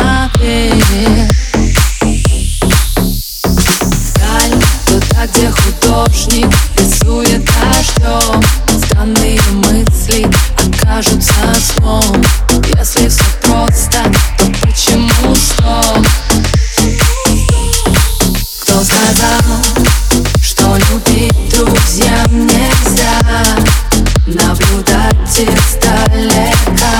наперед Вдаль, туда, где художник рисует дождем Странные мысли окажутся сном Если все просто, то почему стоп? Кто сказал, что любить друзьям нельзя? Наблюдать издалека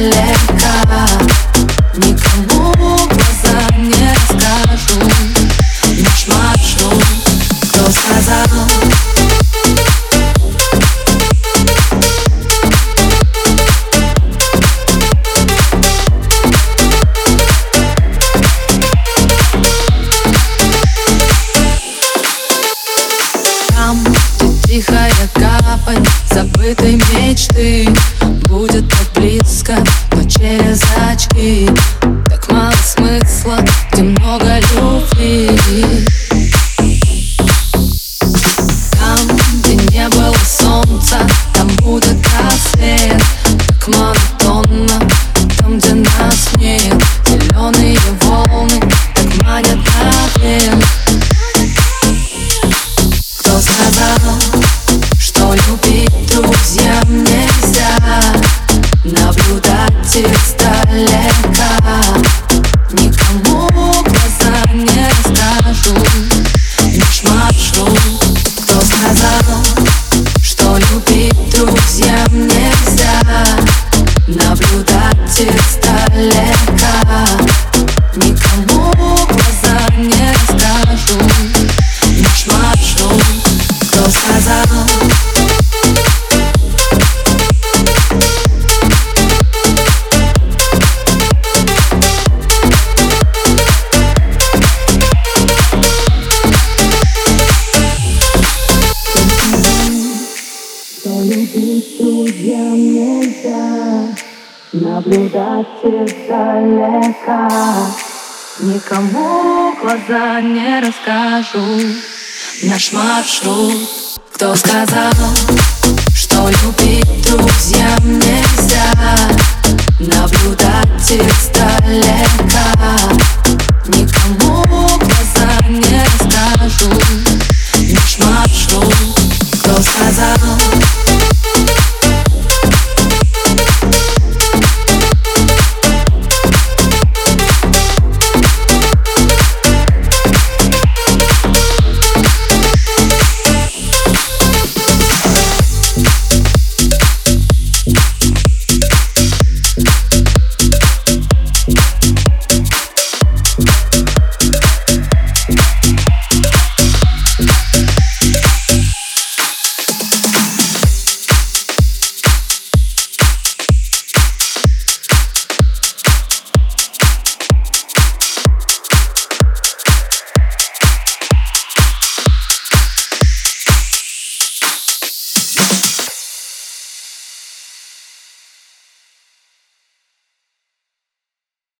издалека Никому глаза не скажу Наш маршрут Кто сказал, Там, где тихая гавань забытой мечты очки Так мало смысла, где много любви. Там, где не было солнца, там будет рассвет. Так монотонно, там, где нас нет. Зеленые волны так манят наверх. Кто сказал, что любить друзьям нельзя? Наблюдать Наблюдать издалека Никому глаза не скажу. Наш Кто сказал. Что любить друзьям нельзя Наблюдать издалека Никому глаза не расскажу. Наш маршрут Кто сказал,